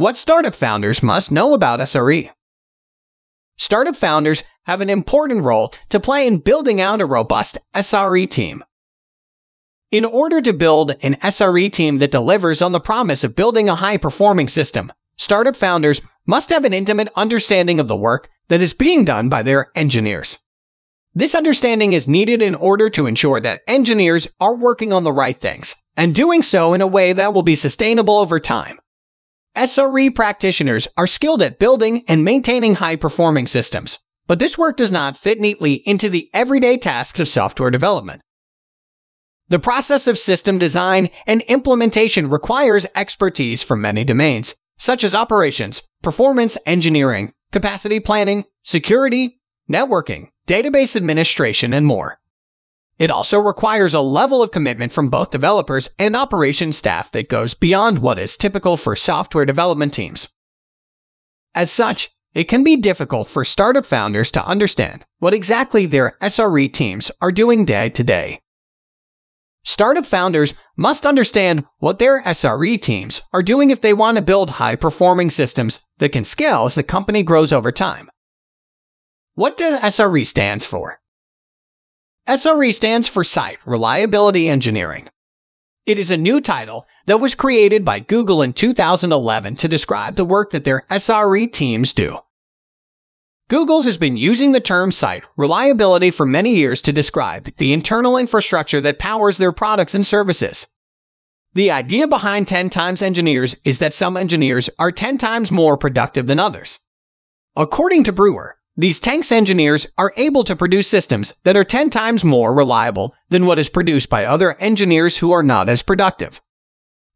What startup founders must know about SRE. Startup founders have an important role to play in building out a robust SRE team. In order to build an SRE team that delivers on the promise of building a high performing system, startup founders must have an intimate understanding of the work that is being done by their engineers. This understanding is needed in order to ensure that engineers are working on the right things and doing so in a way that will be sustainable over time. SRE practitioners are skilled at building and maintaining high performing systems, but this work does not fit neatly into the everyday tasks of software development. The process of system design and implementation requires expertise from many domains, such as operations, performance engineering, capacity planning, security, networking, database administration, and more. It also requires a level of commitment from both developers and operations staff that goes beyond what is typical for software development teams. As such, it can be difficult for startup founders to understand what exactly their SRE teams are doing day to day. Startup founders must understand what their SRE teams are doing if they want to build high performing systems that can scale as the company grows over time. What does SRE stand for? SRE stands for Site Reliability Engineering. It is a new title that was created by Google in 2011 to describe the work that their SRE teams do. Google has been using the term site reliability for many years to describe the internal infrastructure that powers their products and services. The idea behind 10 times engineers is that some engineers are 10 times more productive than others. According to Brewer, these 10x engineers are able to produce systems that are 10 times more reliable than what is produced by other engineers who are not as productive.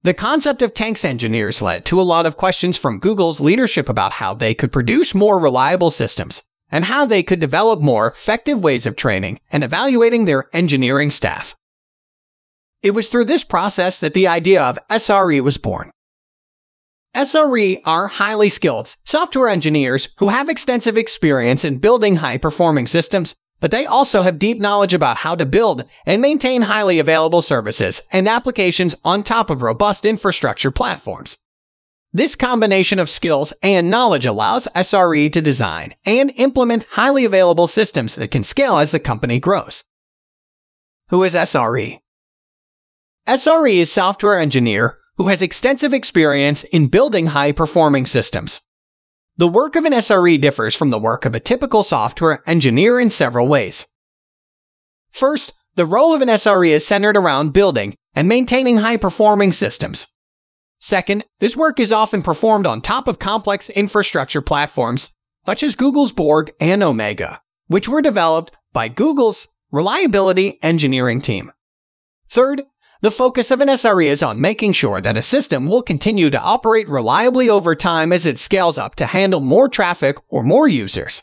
The concept of 10x engineers led to a lot of questions from Google's leadership about how they could produce more reliable systems and how they could develop more effective ways of training and evaluating their engineering staff. It was through this process that the idea of SRE was born. SRE are highly skilled software engineers who have extensive experience in building high performing systems, but they also have deep knowledge about how to build and maintain highly available services and applications on top of robust infrastructure platforms. This combination of skills and knowledge allows SRE to design and implement highly available systems that can scale as the company grows. Who is SRE? SRE is software engineer who has extensive experience in building high performing systems. The work of an SRE differs from the work of a typical software engineer in several ways. First, the role of an SRE is centered around building and maintaining high performing systems. Second, this work is often performed on top of complex infrastructure platforms such as Google's Borg and Omega, which were developed by Google's reliability engineering team. Third, the focus of an SRE is on making sure that a system will continue to operate reliably over time as it scales up to handle more traffic or more users.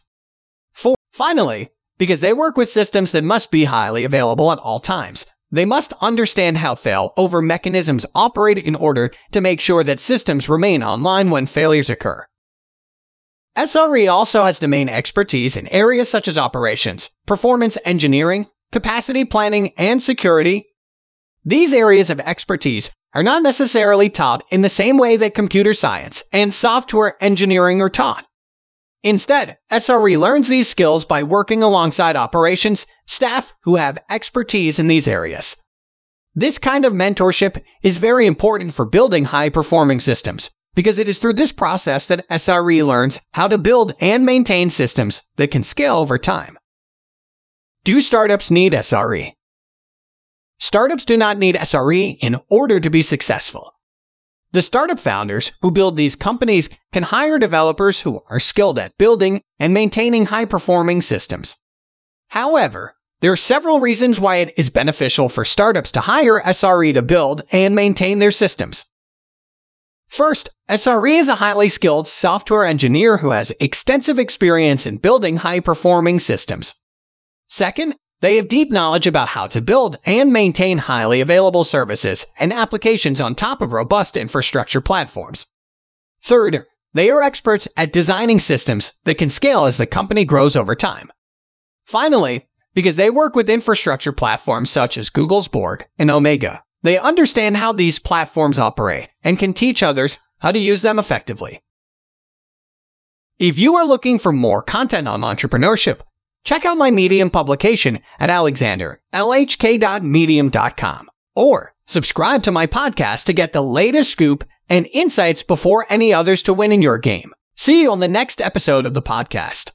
Four, finally, because they work with systems that must be highly available at all times, they must understand how fail-over mechanisms operate in order to make sure that systems remain online when failures occur. SRE also has domain expertise in areas such as operations, performance engineering, capacity planning, and security, these areas of expertise are not necessarily taught in the same way that computer science and software engineering are taught. Instead, SRE learns these skills by working alongside operations staff who have expertise in these areas. This kind of mentorship is very important for building high performing systems because it is through this process that SRE learns how to build and maintain systems that can scale over time. Do startups need SRE? Startups do not need SRE in order to be successful. The startup founders who build these companies can hire developers who are skilled at building and maintaining high performing systems. However, there are several reasons why it is beneficial for startups to hire SRE to build and maintain their systems. First, SRE is a highly skilled software engineer who has extensive experience in building high performing systems. Second, they have deep knowledge about how to build and maintain highly available services and applications on top of robust infrastructure platforms. Third, they are experts at designing systems that can scale as the company grows over time. Finally, because they work with infrastructure platforms such as Google's Borg and Omega, they understand how these platforms operate and can teach others how to use them effectively. If you are looking for more content on entrepreneurship, check out my Medium publication at alexanderlhk.medium.com or subscribe to my podcast to get the latest scoop and insights before any others to win in your game. See you on the next episode of the podcast.